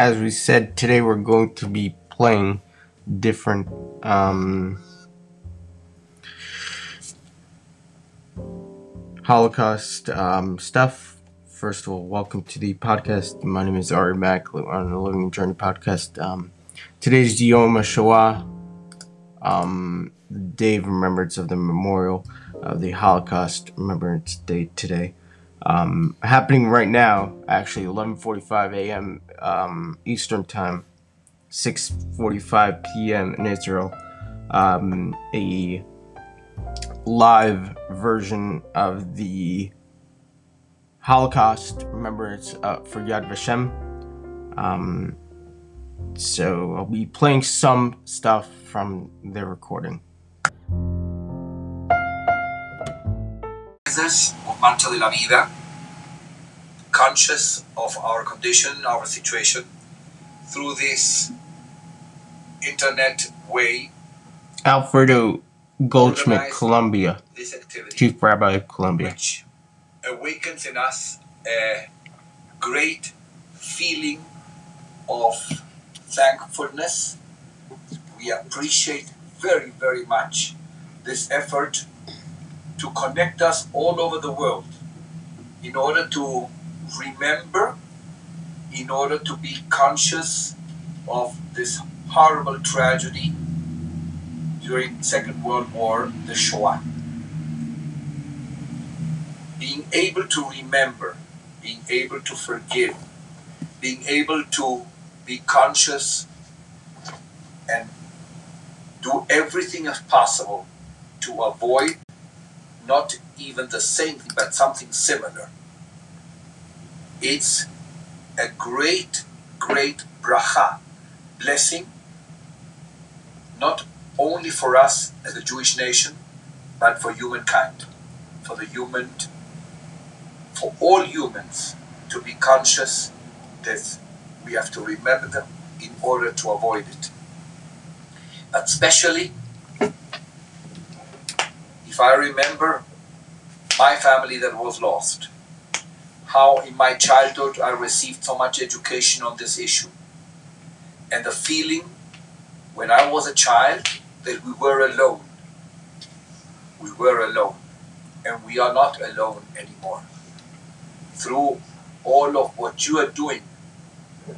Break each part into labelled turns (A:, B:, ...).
A: as we said, today we're going to be playing different um, Holocaust um, stuff. First of all, welcome to the podcast. My name is Ari Mack on the Living Journey podcast. Um, today's Yom HaShoah, um, Day of Remembrance of the Memorial of the Holocaust Remembrance Day today. Um, happening right now, actually 11:45 a.m. Um, Eastern Time, 6:45 p.m. in Israel. Um, a live version of the Holocaust Remembrance uh, for Yad Vashem. Um, so I'll be playing some stuff from the recording.
B: Of Marcha de la Vida, conscious of our condition, our situation, through this internet way.
A: Alfredo Goldschmidt, Colombia,
B: this activity,
A: Chief Rabbi of Colombia.
B: which awakens in us a great feeling of thankfulness. We appreciate very, very much this effort to connect us all over the world in order to remember, in order to be conscious of this horrible tragedy during Second World War, the Shoah. Being able to remember, being able to forgive, being able to be conscious and do everything as possible to avoid not even the same thing, but something similar. It's a great, great bracha, blessing, not only for us as a Jewish nation, but for humankind, for the human, for all humans to be conscious that we have to remember them in order to avoid it. But especially if I remember my family that was lost, how in my childhood I received so much education on this issue, and the feeling when I was a child that we were alone. We were alone, and we are not alone anymore. Through all of what you are doing,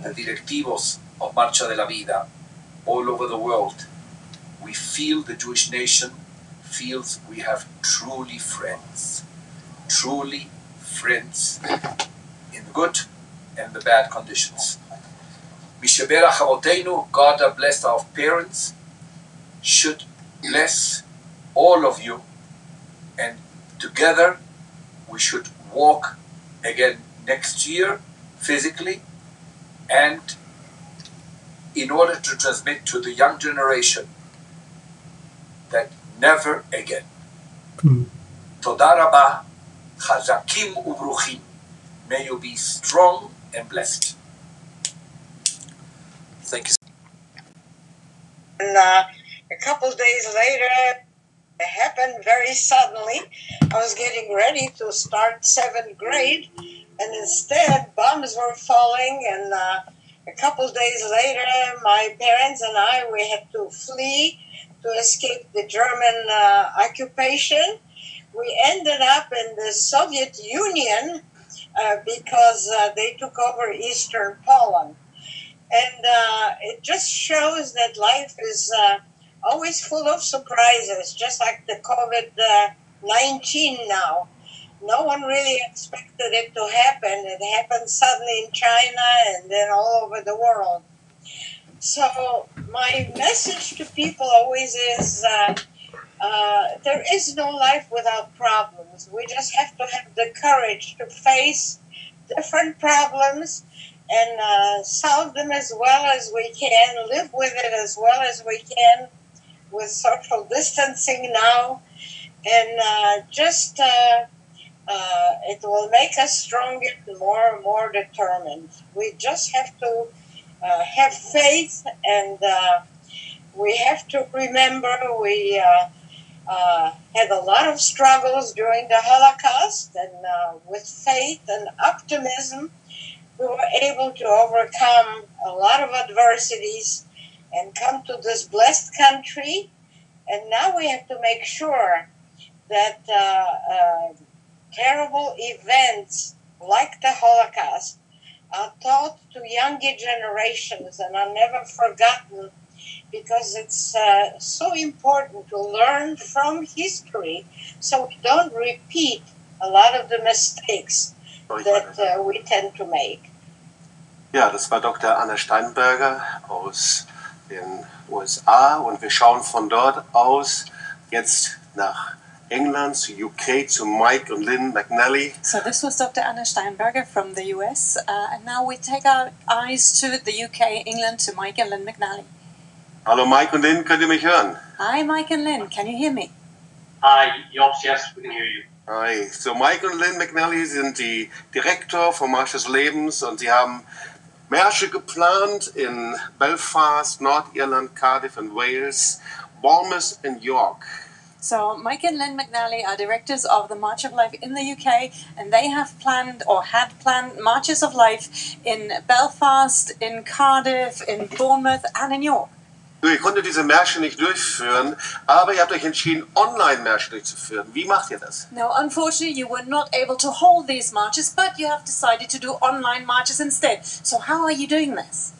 B: the directivos of Marcha de la Vida, all over the world, we feel the Jewish nation feels we have truly friends truly friends in the good and the bad conditions. Mishabera Chavotenu, God have blessed our parents, should bless all of you, and together we should walk again next year physically and in order to transmit to the young generation that never again. Mm. Chazakim ubruchim. May you be strong and blessed. Thank you.
C: And uh, a couple days later, it happened very suddenly. I was getting ready to start seventh grade, and instead, bombs were falling. And uh, a couple days later, my parents and I we had to flee to escape the German uh, occupation we ended up in the Soviet Union uh, because uh, they took over Eastern Poland. And uh, it just shows that life is uh, always full of surprises, just like the COVID 19 now. No one really expected it to happen. It happened suddenly in China and then all over the world. So, my message to people always is uh, there is no life without problems. We just have to have the courage to face different problems and uh, solve them as well as we can, live with it as well as we can with social distancing now, and uh, just uh, uh, it will make us stronger and more and more determined. We just have to have faith and we have to remember we uh, had a lot of struggles during the Holocaust, and uh, with faith and optimism, we were able to overcome a lot of adversities and come to this blessed country. And now we have to make sure that uh, uh, terrible events like the Holocaust are taught to younger generations and are never forgotten because it's uh, so important to learn from history so we don't repeat a lot of the mistakes that uh, we tend to make.
D: Ja, das war Dr. Anna Steinberger aus den USA und wir schauen von dort aus jetzt nach England zu UK zu Mike und Lynn McNally.
E: So this was Dr. Anna Steinberger from the US, uh, and now we take our eyes to the UK, England, to Mike and Lynn McNally.
D: Hallo Mike und Lynn, könnt ihr mich hören?
E: Hi, Mike and Lynn, can you hear me?
F: Hi, Jobst, yes, we can hear you.
D: Hi. So Mike und Lynn McNally sind die Direktor vom Marsch des Lebens und sie haben Märsche geplant in Belfast, Nordirland, Cardiff und Wales, Bournemouth und York.
E: So Mike and Lynn McNally are directors of the March of Life in the UK, and they have planned or had planned marches of life in Belfast, in Cardiff, in Bournemouth, and in York.
D: So, Ihr konntet diese Märsche nicht durchführen, aber ihr habt euch entschieden, Online-Märsche durchzuführen. Wie macht ihr das?
E: Now, unfortunately, you were not able to hold these marches, but you have decided to do online marches instead. So, how are you doing this?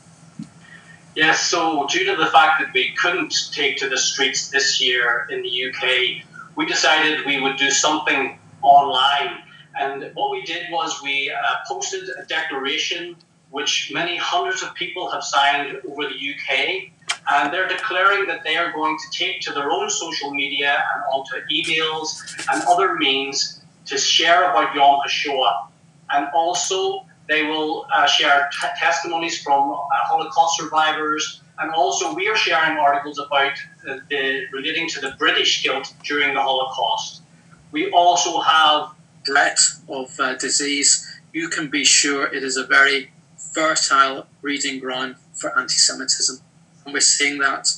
F: Yes, so due to the fact that we couldn't take to the streets this year in the UK, we decided we would do something online. And what we did was we uh, posted a declaration which many hundreds of people have signed over the UK. And they're declaring that they are going to take to their own social media and onto emails and other means to share about Yom HaShoah. And also, they will uh, share t- testimonies from uh, Holocaust survivors, and also we are sharing articles about uh, the relating to the British guilt during the Holocaust. We also have threat of uh, disease. You can be sure it is a very fertile breeding ground for anti-Semitism, and we're seeing that.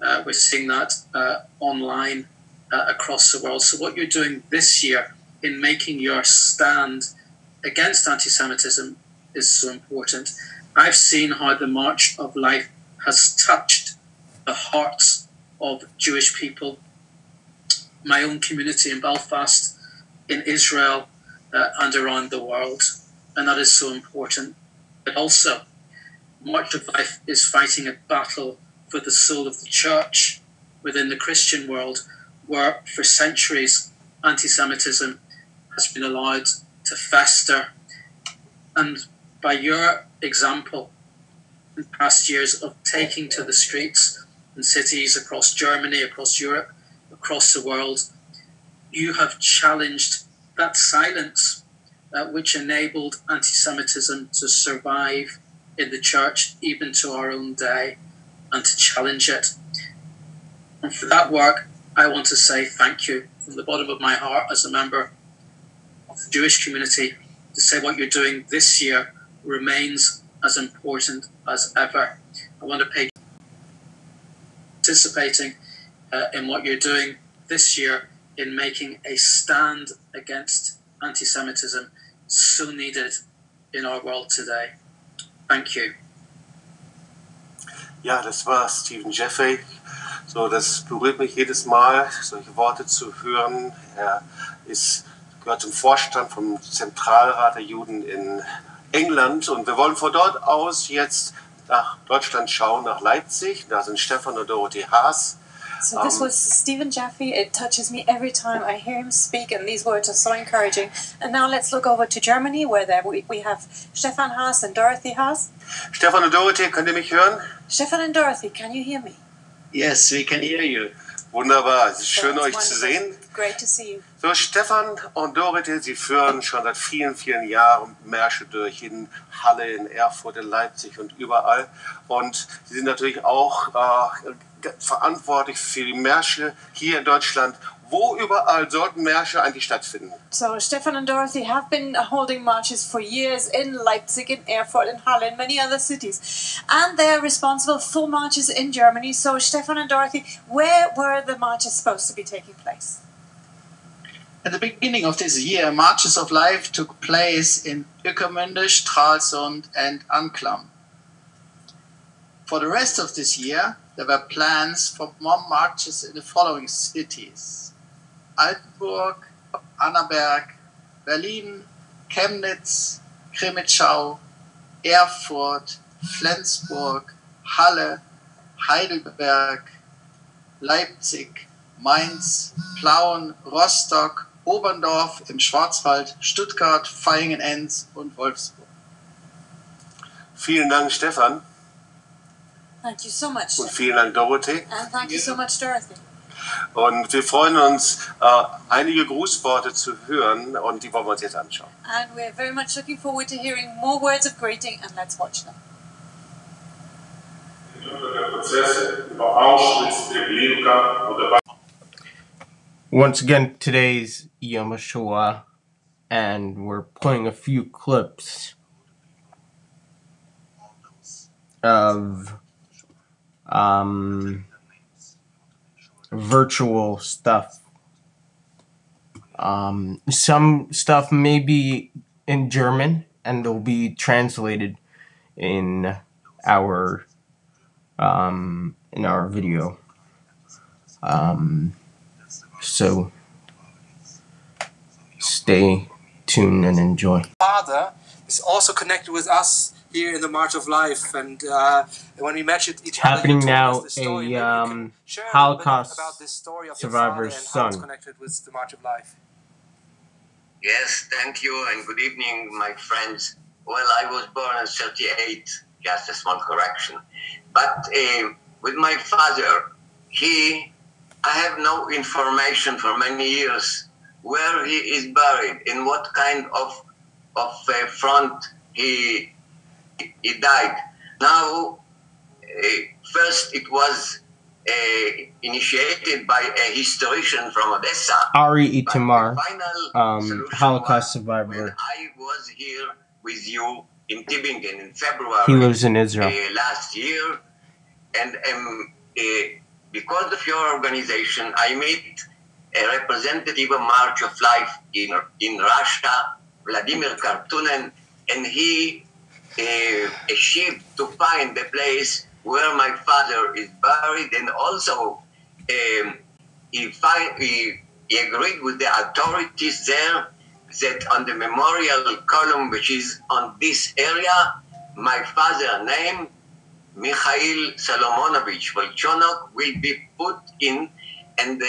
F: Uh, we're seeing that uh, online uh, across the world. So what you're doing this year in making your stand against anti Semitism is so important. I've seen how the March of Life has touched the hearts of Jewish people, my own community in Belfast, in Israel, uh, and around the world. And that is so important. But also, March of Life is fighting a battle for the soul of the church within the Christian world, where for centuries anti Semitism has been allowed to fester. And by your example in past years of taking to the streets in cities across Germany, across Europe, across the world, you have challenged that silence uh, which enabled anti Semitism to survive in the church even to our own day and to challenge it. And for that work, I want to say thank you from the bottom of my heart as a member of the Jewish community to say what you're doing this year remains as important as ever. I want to pay participating uh, in what you're doing this year in making a stand against anti-Semitism so needed in our world today. Thank you.
D: Ja, das war Stephen Jeffrey. So, das berührt mich jedes Mal, solche Worte zu hören. Er ist, gehört zum Vorstand vom Zentralrat der Juden in England und wir wollen von dort aus jetzt nach Deutschland schauen, nach Leipzig. Da sind Stefan und Dorothee Haas.
E: So this
D: Um,
E: was Stephen Jaffe. It touches me every time I hear him speak, and these words are so encouraging. And now let's look over to Germany, where there we, we have Stefan Haas and Dorothy Haas.
D: Stefan und Dorothee, könnt ihr mich hören?
E: Stefan and Dorothy, can you hear me?
G: Yes, we can hear you.
D: Wunderbar, es ist
E: So
D: schön
E: it's
D: euch zu sehen.
E: Great to see you.
D: So, Stefan und Dorothee, sie führen schon seit vielen, vielen Jahren Märsche durch in Halle, in Erfurt, in Leipzig und überall. Und sie sind natürlich auch äh, verantwortlich für die Märsche hier in Deutschland. Wo überall sollten Märsche eigentlich stattfinden?
E: So Stefan and Dorothy have been holding marches for years in Leipzig, in Erfurt, in Halle, and many other cities, and they're responsible for marches in Germany. So Stefan and Dorothy, where were the marches supposed to be taking place?
G: At the beginning of this year, Marches of Life took place in Ueckermünde, Stralsund, and Anklam. For the rest of this year, there were plans for more marches in the following cities Altenburg, Annaberg, Berlin, Chemnitz, Crimmitschau, Erfurt, Flensburg, Halle, Heidelberg, Leipzig, Mainz, Plauen, Rostock, Oberndorf im Schwarzwald, Stuttgart, Vaihingen-Enz und Wolfsburg.
D: Vielen Dank, Stefan.
E: Thank you so much.
D: Und vielen Dank, Dorothee.
E: And thank you so much, Dorothy.
D: Und wir freuen uns, äh, einige Grußworte zu hören und die wollen wir uns jetzt anschauen.
E: And we're very much looking forward to hearing more words of greeting, and let's watch them.
H: der Prozesse über Auschwitz, Treblinka oder
A: Once again, today's Yom HaShoah, and we're playing a few clips of um, virtual stuff. Um, some stuff may be in German, and they'll be translated in our um, in our video. Um, so stay tuned and enjoy.
I: father is also connected with us here in the March of Life. And uh, when we mentioned each other,
A: happening now,
I: us the story.
A: a, um,
I: can share a
A: Holocaust
I: about this story of
A: survivor's
I: your father and how it's
A: son.
I: connected with the March of Life.
J: Yes, thank you and good evening, my friends. Well, I was born in 38, just a small correction. But uh, with my father, he, I have no information for many years where he is buried, in what kind of, of uh, front he, he died. Now, uh, first it was uh, initiated by a historian from Odessa.
A: Ari Itamar,
J: final
A: um, Holocaust survivor.
J: I was here with you in Tübingen in February
A: He lives in Israel.
J: uh, last year, and um, uh, because of your organization, I met a representative of March of Life in in Russia, Vladimir Kartunen, and he uh, achieved to find the place where my father is buried, and also um, he, find, he, he agreed with the authorities there that on the memorial column, which is on this area, my father's name, Mikhail Solomonovich Volchonok, will be put in. And uh,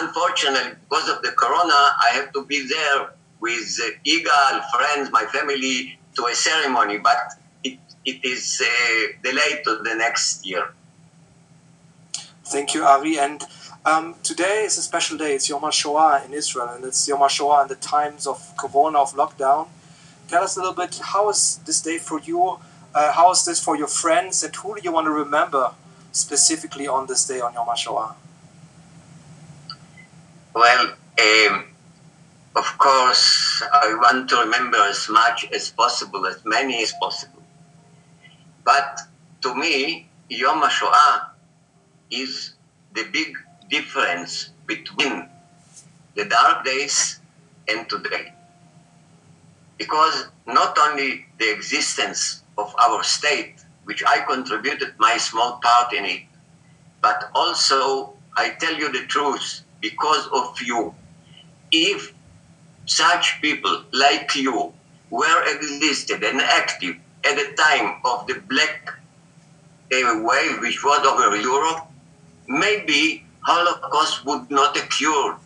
J: unfortunately, because of the corona, I have to be there with uh, Igal, friends, my family, to a ceremony, but it, it is uh, delayed to the next year.
I: Thank you, Ari. And um, today is a special day. It's Yom HaShoah in Israel, and it's Yom HaShoah in the times of Corona, of lockdown. Tell us a little bit, how is this day for you? Uh, how is this for your friends? And who do you want to remember specifically on this day on Yom HaShoah?
J: Well, um, of course, I want to remember as much as possible, as many as possible. But to me, Yom HaShoah is the big difference between the dark days and today. Because not only the existence of our state, which I contributed my small part in it, but also I tell you the truth because of you. If such people like you were existed and active at the time of the black uh, wave which was over Europe, maybe Holocaust would not occur.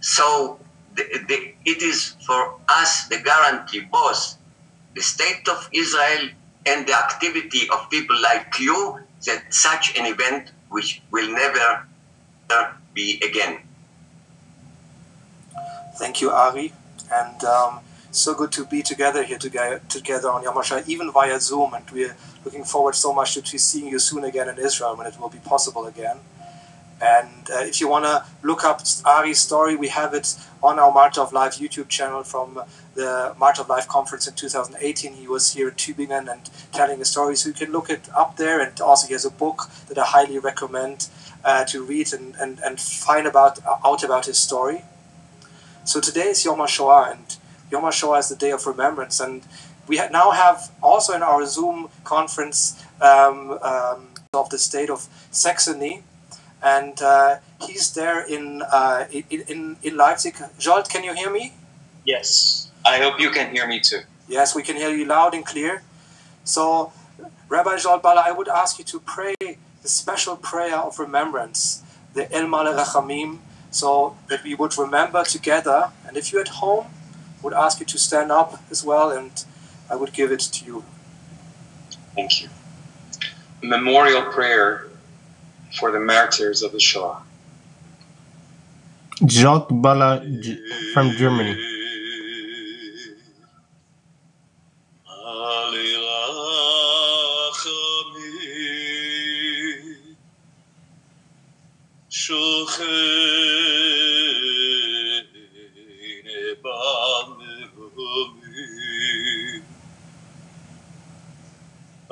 J: So the, the, it is for us the guarantee, both the state of Israel and the activity of people like you, that such an event which will never be again.
I: Thank you, Ari. And um, so good to be together here together, together on Yom HaShoah, even via Zoom. And we're looking forward so much to seeing you soon again in Israel when it will be possible again. And uh, if you want to look up Ari's story, we have it on our March of Life YouTube channel from the March of Life conference in 2018. He was here in Tübingen and telling a story, so you can look it up there. And also, he has a book that I highly recommend uh, to read and, and, and find about out about his story. So today is Yom HaShoah, and Yom HaShoah is the day of remembrance. And we ha- now have also in our Zoom conference um, um, of the state of Saxony, and uh, he's there in, uh, in, in, Leipzig. Zsolt, can you hear me?
K: Yes. I hope you can hear me too.
I: Yes, we can hear you loud and clear. So, Rabbi Zsolt Balla, I would ask you to pray the special prayer of remembrance, the El Male Rachamim, so that we would remember together. And if you're at home, I would ask you to stand up as well, and I would give it to you.
K: Thank you. Memorial prayer for the martyrs of the Shoah.
A: Zsolt Balla from Germany.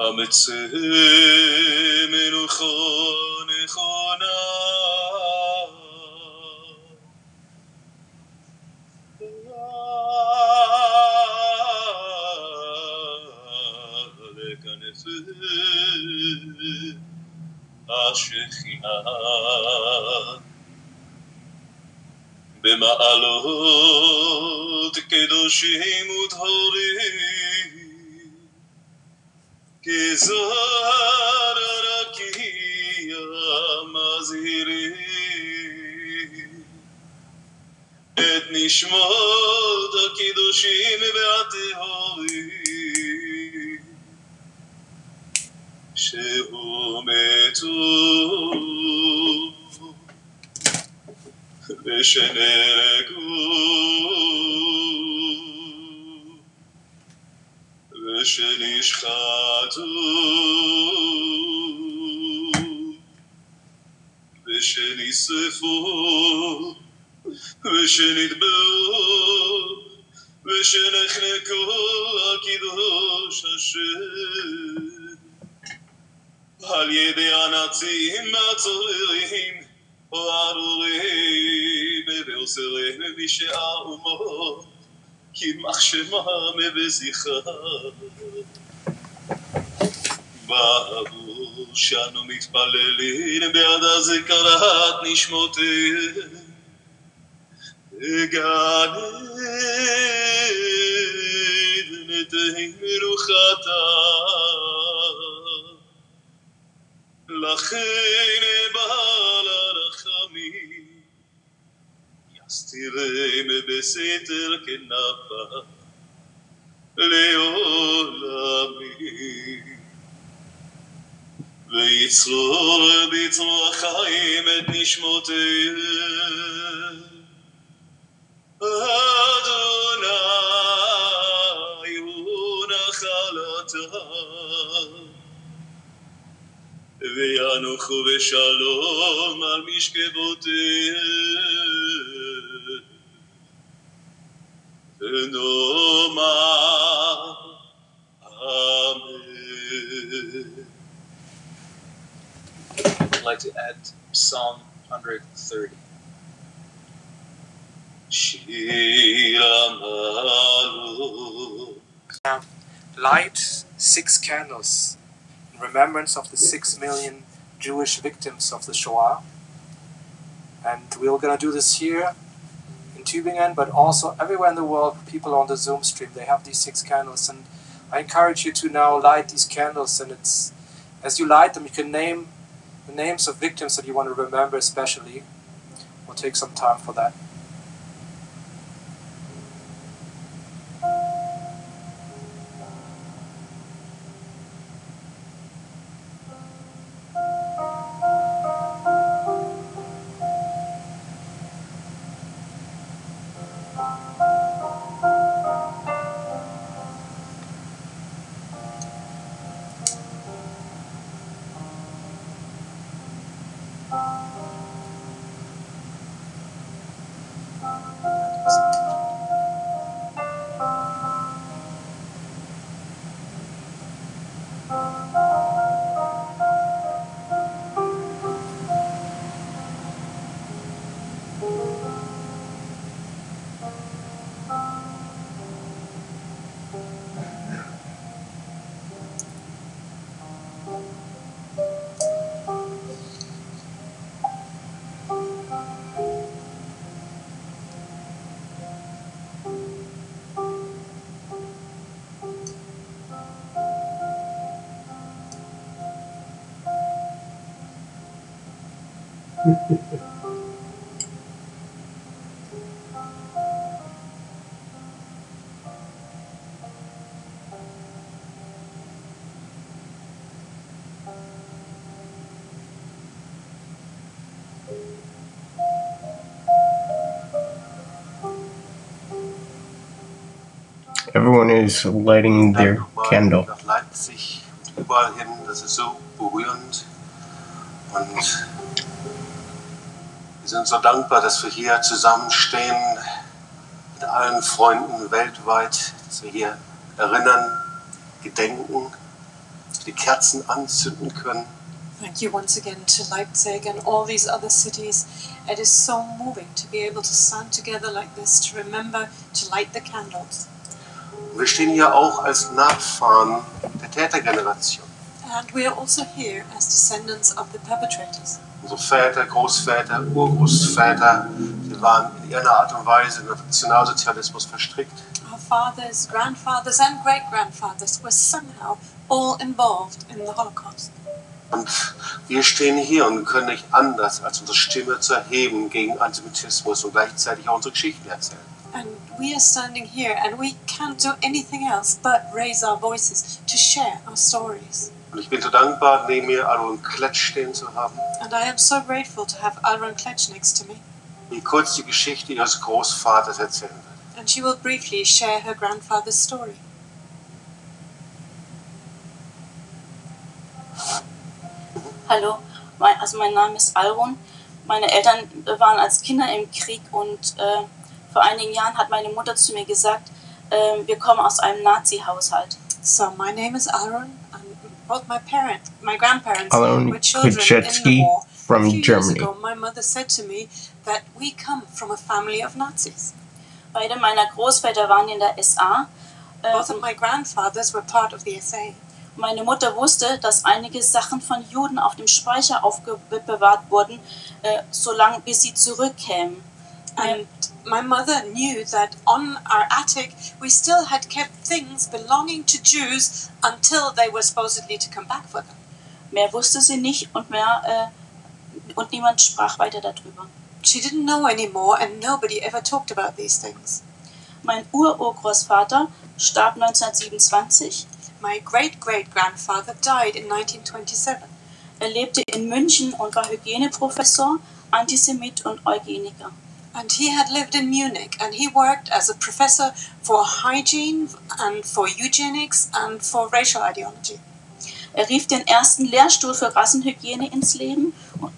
L: Ametze menuchot השכינה. במעלות קדושים וטהורים כזוהר הרקיע מזהירים. את נשמות הקדושים והטהורים tu Veshenegu Veshenishchatu Veshenisefo Veshenidbaru יימח שמם וזכרם. ברור שאנו מתפללים בעד הזכרת נשמותיהם. גן עדן תהי מנוחתה. לכן בעל הרחמים יסתירם בסתר כנפה לעולמים. ויצרור בצרור החיים את נשמותיהם. אדוני הוא נחלתם וינוחו בשלום על משכבותיהם
K: I'd like to add Psalm 130.
I: Light six candles in remembrance of the six million Jewish victims of the Shoah. And we're going to do this here Tübingen, but also everywhere in the world, people on the Zoom stream, they have these six candles. And I encourage you to now light these candles. And it's as you light them, you can name the names of victims that you want to remember, especially. We'll take some time for that.
A: Everyone is lighting their candle.
D: Nach Leipzig und überall hin, das ist so berührend. Und wir sind so dankbar, dass wir hier zusammenstehen mit allen Freunden weltweit, dass wir hier erinnern, gedenken, die Kerzen anzünden können.
E: Thank you once again to Leipzig and all these other cities. It is so moving to be able to stand together like this, to remember to light the candles.
D: Wir stehen hier auch als Nachfahren der Tätergeneration.
E: And we are also here as descendants of the perpetrators.
D: Unsere Väter, Großväter, Urgroßväter, sie waren in irgendeiner Art und Weise den Nationalsozialismus verstrickt.
E: Our fathers, grandfathers, and great grandfathers were somehow all involved in the Holocaust.
D: Und wir stehen hier und können nicht anders, als unsere Stimme zu erheben gegen Antisemitismus und gleichzeitig auch unsere Geschichten erzählen.
E: And we are standing here and we can't do anything else but raise our voices to share our stories.
D: Und ich bin so dankbar, neben mir Aaron Kletsch stehen zu haben,
E: And I am so grateful to have Alron Kletch next to me.
D: die kurz die Geschichte ihres Großvaters erzählen wird.
E: And she will briefly share her grandfather's story.
M: Hallo, mein, also mein Name ist Alrun. Meine Eltern waren als Kinder im Krieg und äh, vor einigen Jahren hat meine Mutter zu mir gesagt, äh, wir kommen aus einem Nazi-Haushalt.
E: So my name is Aaron, and both my parents, my grandparents,
A: Aaron
E: were children in the
A: Kuczewski
E: war.
A: from
E: a few
A: Germany.
E: years ago, my mother said to me that we come from a family of Nazis.
M: Beide meiner Großväter waren in der SA.
E: Both of my grandfathers were part of the SA.
M: meine Mutter wusste, dass einige Sachen von Juden auf dem Speicher aufbewahrt wurden, äh, solange bis sie zurückkämen.
E: And my mother knew that on our attic we still had kept things belonging to Jews until they were supposedly to come back for them.
M: Mehr wusste sie nicht und mehr äh, und niemand sprach weiter darüber.
E: She didn't know anymore, and nobody ever talked about these things.
M: Mein Ururgroßvater starb 1927.
E: My great great grandfather died in 1927.
M: Er lebte in München und war Hygieneprofessor, Antisemit und Eugeniker.
E: And he had lived in Munich and he worked as a professor for hygiene and for eugenics and for racial ideology.
M: Er rief den ersten Lehrstuhl für Rassenhygiene ins Leben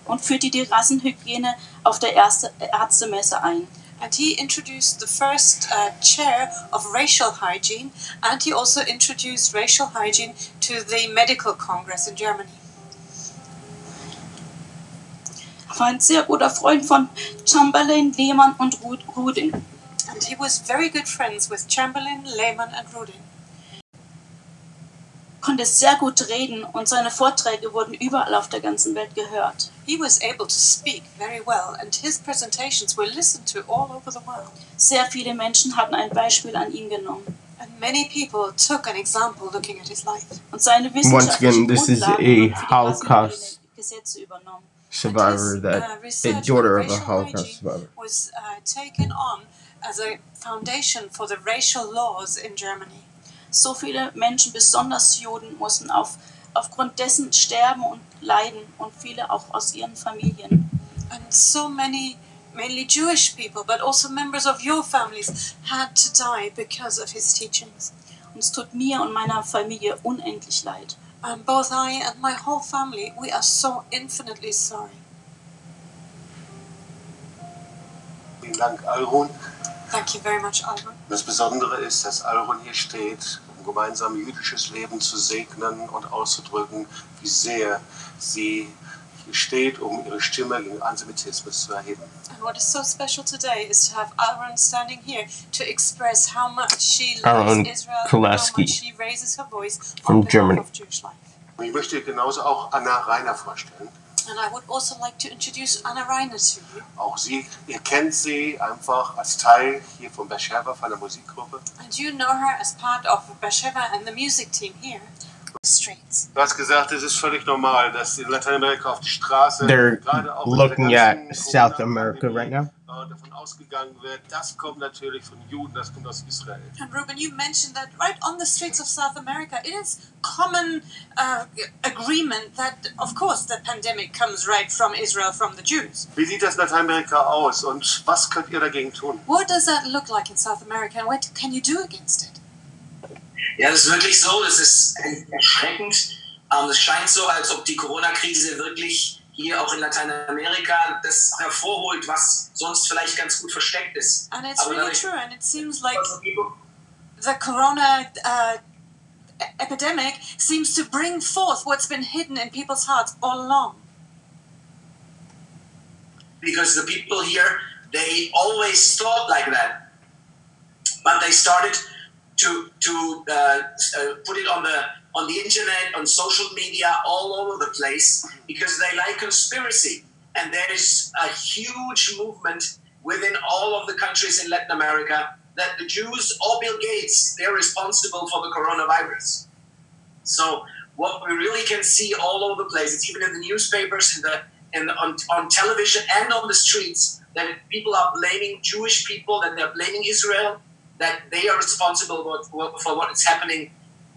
M: und- führte die Rassenhygiene auf der erste Ärztemesse ein.
E: And he introduced the first uh, chair of racial hygiene and he also introduced racial hygiene to the Medical Congress in Germany.
M: War ein sehr guter Freund von Chamberlain, Lehmann und Ru- Rudin.
E: And he was very good friends with Chamberlain, Lehmann, and Rudin.
M: konnte sehr gut reden und seine Vorträge wurden überall auf der ganzen Welt gehört.
E: He was able to speak very well, and his presentations were listened to all over the world.
M: Sehr viele Menschen hatten ein Beispiel an ihm genommen.
E: And many people took an example looking at his life.
M: Und seine
A: Once again, this is a
M: Gesetze übernommen.
A: Survivor
E: uh,
A: that
E: research
A: daughter of a Holocaust survivor.
E: was uh, taken on as a foundation for the racial laws in Germany.
M: So viele Menschen, besonders Juden, mussten auf, aufgrund dessen sterben und leiden und viele auch aus ihren Familien.
E: And so many, mainly Jewish people, but also members of your families, had to die because of his teachings.
M: Und es tut mir und meiner Familie unendlich leid.
E: And both I and my whole family, we are so infinitely sorry.
D: Vielen Dank, Alrun.
E: Thank you very much, Alban.
D: Das Besondere ist, dass Alrun hier steht, um gemeinsam jüdisches Leben zu segnen und auszudrücken, wie sehr sie hier steht, um ihre Stimme gegen Antisemitismus zu erheben.
E: And what is so special today is to have Alban standing here to express how much she loves
A: Aaron
E: Israel and how much she raises her voice
A: from Germany.
E: of Jewish life.
D: Und ich möchte genauso auch Anna Reiner vorstellen.
E: And I would also like to introduce Anna Reiner to you.
D: Auch sie, ihr kennt sie einfach als Teil hier von Beersheba, von der Musikgruppe.
E: And you know her as part of Beersheba and the music team here. Streets.
D: Du hast gesagt, es ist völlig normal, dass in Lateinamerika auf die Straße
A: They're
D: gerade auch
A: looking
D: der
A: at South America right now.
D: äh, davon ausgegangen wird, das kommt natürlich von Juden, das kommt aus Israel.
E: And Ruben, you mentioned that right on the streets of South America, it is common uh, agreement that, of course, the pandemic comes right from Israel, from the Jews.
D: Wie sieht das in Lateinamerika aus und was könnt ihr dagegen tun?
E: What does that look like in South America, and what can you do against it?
N: Ja, das ist wirklich so, das ist erschreckend. Ähm, Es scheint so, als ob die Corona-Krise wirklich hier auch in Lateinamerika das hervorholt, was sonst vielleicht ganz gut versteckt ist.
E: And it's
N: Aber
E: really true, and it seems like the corona uh, e- epidemic seems to bring forth what's been hidden in people's hearts all along.
N: because the people here they always thought like that but they started to to uh, uh, put it on the on the internet on social media all over the place because they like conspiracy. And there is a huge movement within all of the countries in latin america that the jews or bill gates they're responsible for the coronavirus. So what we really can see all over the place, it's even in the newspapers, in the, in the, on, on television and on the streets, that people are blaming Jewish people, that they're blaming Israel, that they are responsible for, what is happening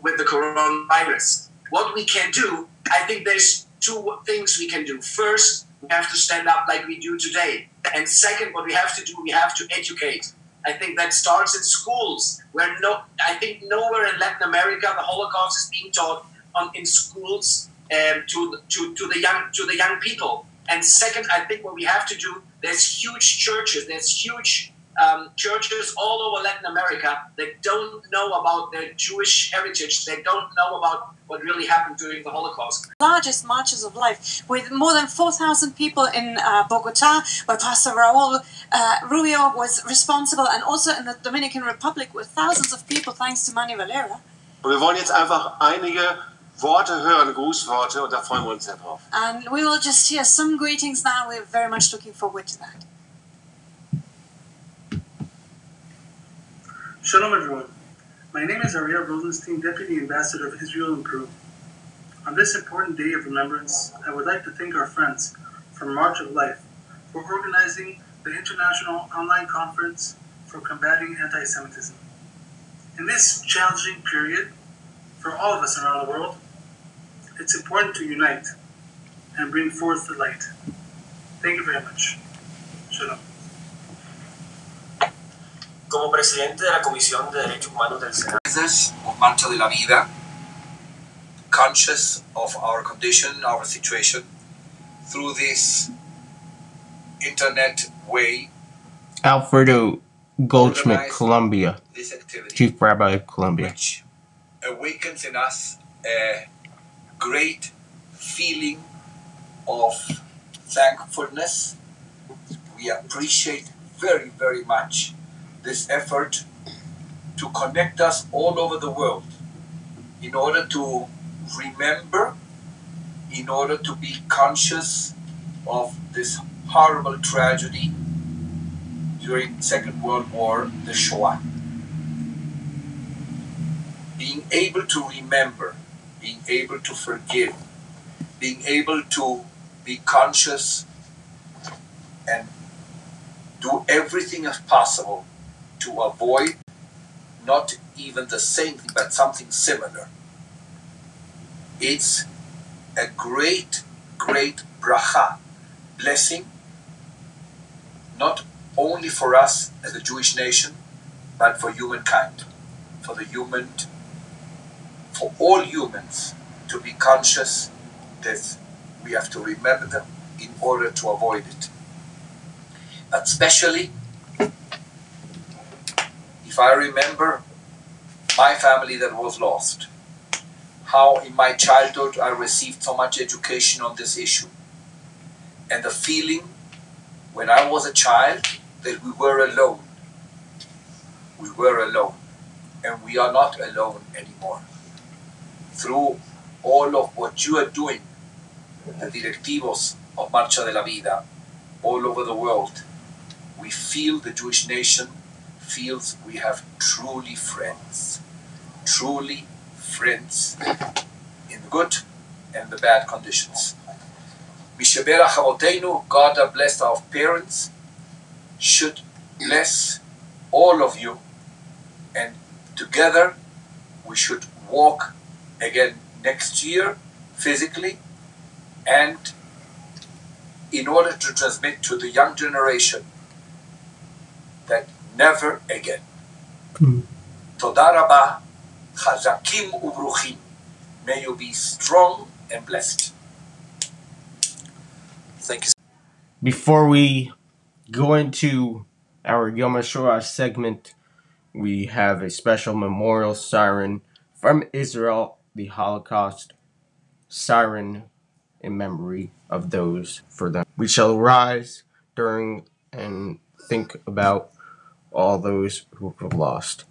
N: with the coronavirus. What we can do, I think there's two things we can do. First, we have to stand up like we do today. And second, what we have to do, we have to educate. I think that starts in schools, where no, I think nowhere in Latin America the Holocaust is being taught on in schools um, to, to to the young to the young people. And second, I think what we have to do, there's huge churches, there's huge um, churches all over Latin America that don't know about their Jewish heritage. They don't know about what really happened during the Holocaust.
E: largest marches of life with more than 4,000 people in uh, Bogota, where Pastor Raul uh, Rubio was responsible, and also in the Dominican Republic with thousands of people thanks to Manny Valera.
D: Und wir wollen jetzt einfach einige Worte hören, Grußworte, und da freuen wir uns sehr drauf.
E: And we will just hear some greetings now. We're very much looking forward to that.
O: Shalom, everyone. My name is Ariel Rosenstein, Deputy Ambassador of Israel in Peru. On this important day of remembrance, I would like to thank our friends from March of Life for organizing the International Online Conference for Combating Anti Semitism. In this challenging period, for all of us around the world, it's important to unite and bring forth the light. Thank you very much. Shalom.
P: Como presidente de la Comisión de Derechos Humanos del Senado,
B: of Marcha de la Vida, conscious of our condition, our situation, through this internet way,
A: Alfredo Goldschmidt, Colombia, Chief Rabbi of Colombia.
B: awakens in us a great feeling of thankfulness. We appreciate very, very much this effort to connect us all over the world in order to remember, in order to be conscious of this horrible tragedy during Second World War, the Shoah. Being able to remember, being able to forgive, being able to be conscious and do everything as possible to avoid not even the same thing but something similar. It's a great, great bracha, blessing, not only for us as a Jewish nation, but for humankind, for the human for all humans to be conscious that we have to remember them in order to avoid it. But especially if I remember my family that was lost, how in my childhood I received so much education on this issue, and the feeling when I was a child that we were alone. We were alone, and we are not alone anymore through all of what you are doing, the directivos of Marcha de la Vida, all over the world, we feel the Jewish nation feels we have truly friends, truly friends, in the good and the bad conditions. God have blessed our parents, should bless all of you, and together we should walk again next year physically and in order to transmit to the young generation never again. Toda rabah, ubruchim. May you be strong and blessed. Thank you.
A: Before we go into our Yom HaShoah segment, we have a special memorial siren from Israel, the Holocaust siren in memory of those for them. We shall rise during and think about all those who have lost.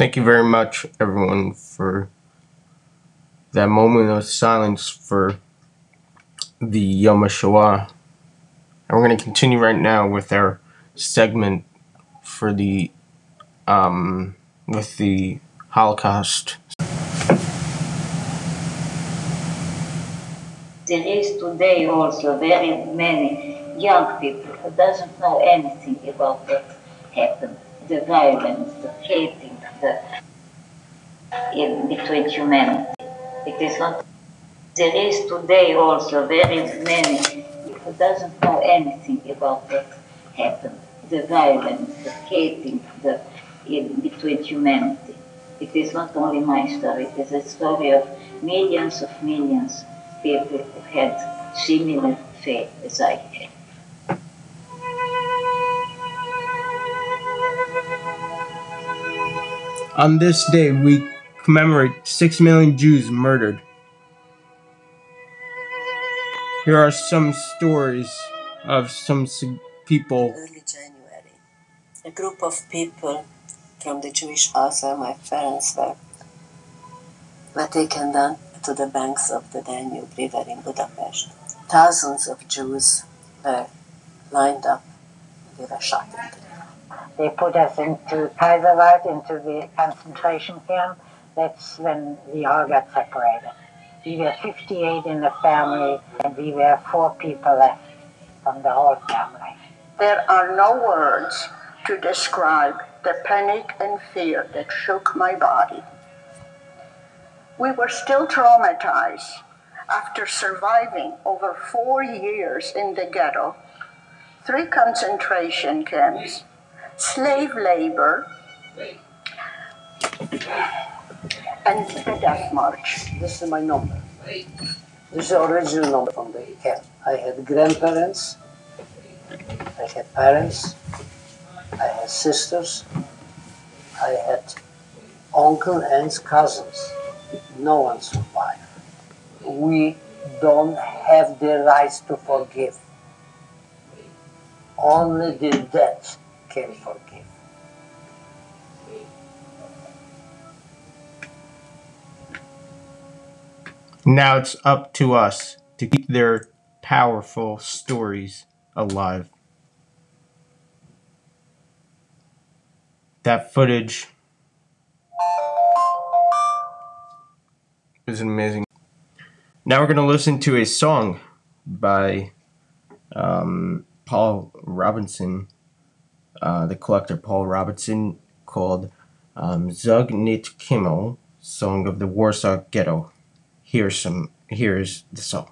A: Thank you very much, everyone, for that moment of silence for the Yom HaShoah. And we're going to continue right now with our segment for the um, with the Holocaust.
Q: There is today also very many young people who doesn't know anything about what happened, the violence, the the in between humanity. It is not. There is today also very many who doesn't know anything about what happened, the violence, the hating, the in between humanity. It is not only my story. It is a story of millions of millions of people who had similar fate as I had.
A: On this day, we commemorate 6 million Jews murdered. Here are some stories of some people
R: early January. A group of people from the Jewish house where my parents were were taken down to the banks of the Danube River in Budapest. Thousands of Jews were lined up. They were shot
S: They put us into Kaiserwald, into the concentration camp. That's when we all got separated. We were 58 in the family, and we were four people left from the whole family.
T: There are no words to describe the panic and fear that shook my body. We were still traumatized after surviving over four years in the ghetto, three concentration camps, slave labor, and the death march.
U: This is my number. This is the original number from the camp. I had grandparents, I had parents, I had sisters, I had uncle and cousins. No one survived. We don't have the right to forgive. Only the dead can forgive.
A: Now it's up to us to keep their powerful stories alive. That footage is amazing. Now we're going to listen to a song by um, Paul Robinson, uh, the collector Paul Robinson, called um, Zog Nit Keyn Mol, Song of the Warsaw Ghetto. Here's some. Here's the song.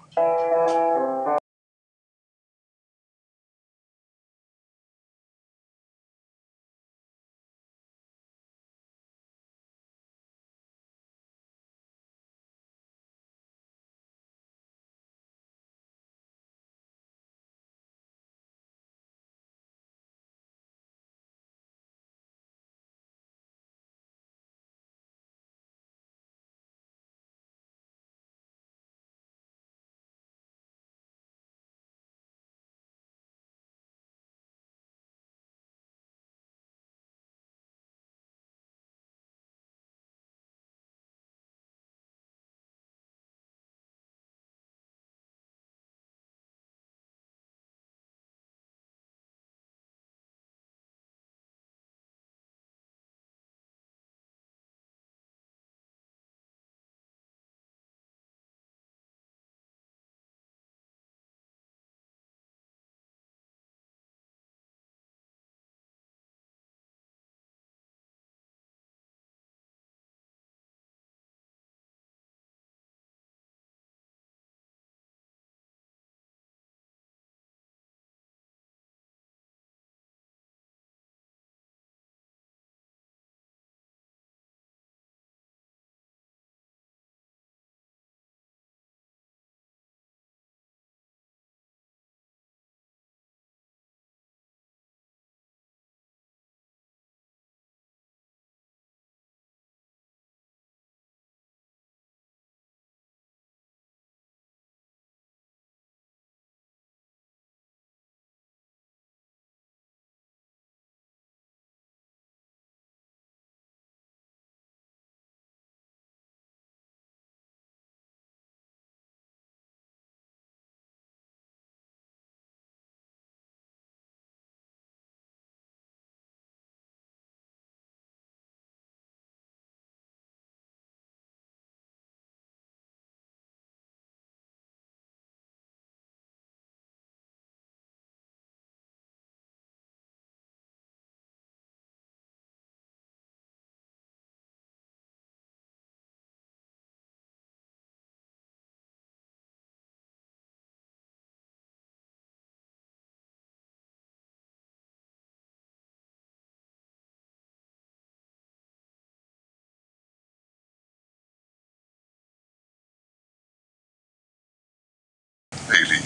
V: Eli.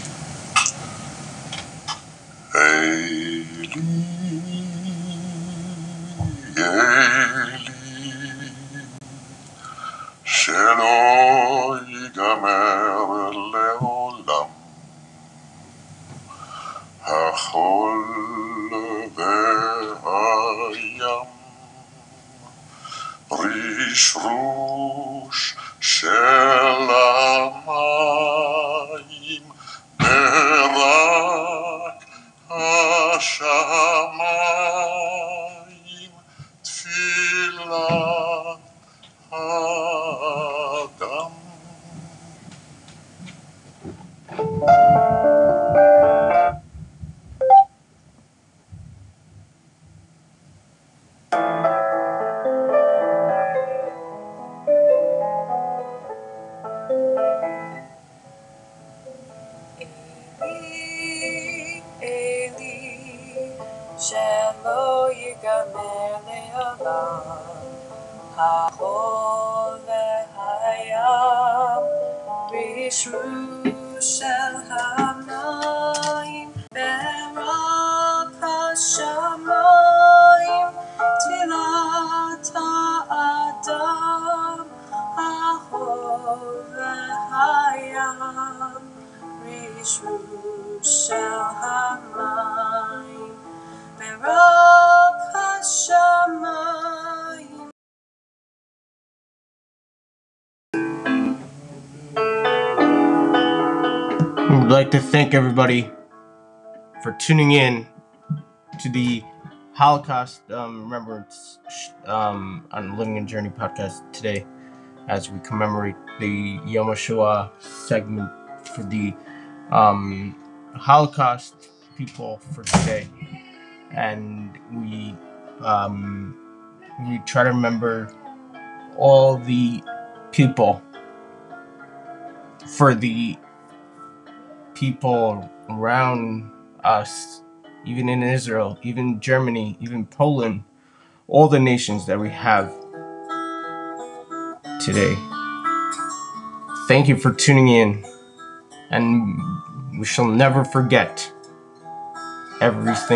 V: Eli.
A: Like to thank everybody for tuning in to the Holocaust um, Remembrance um, on Living and Journey podcast today as we commemorate the Yom HaShoah segment for the um, Holocaust people for today. And we um, we try to remember all the people for the people around us, even in Israel, even Germany, even Poland, all the nations that we have today. Thank you for tuning in, and we shall never forget everything.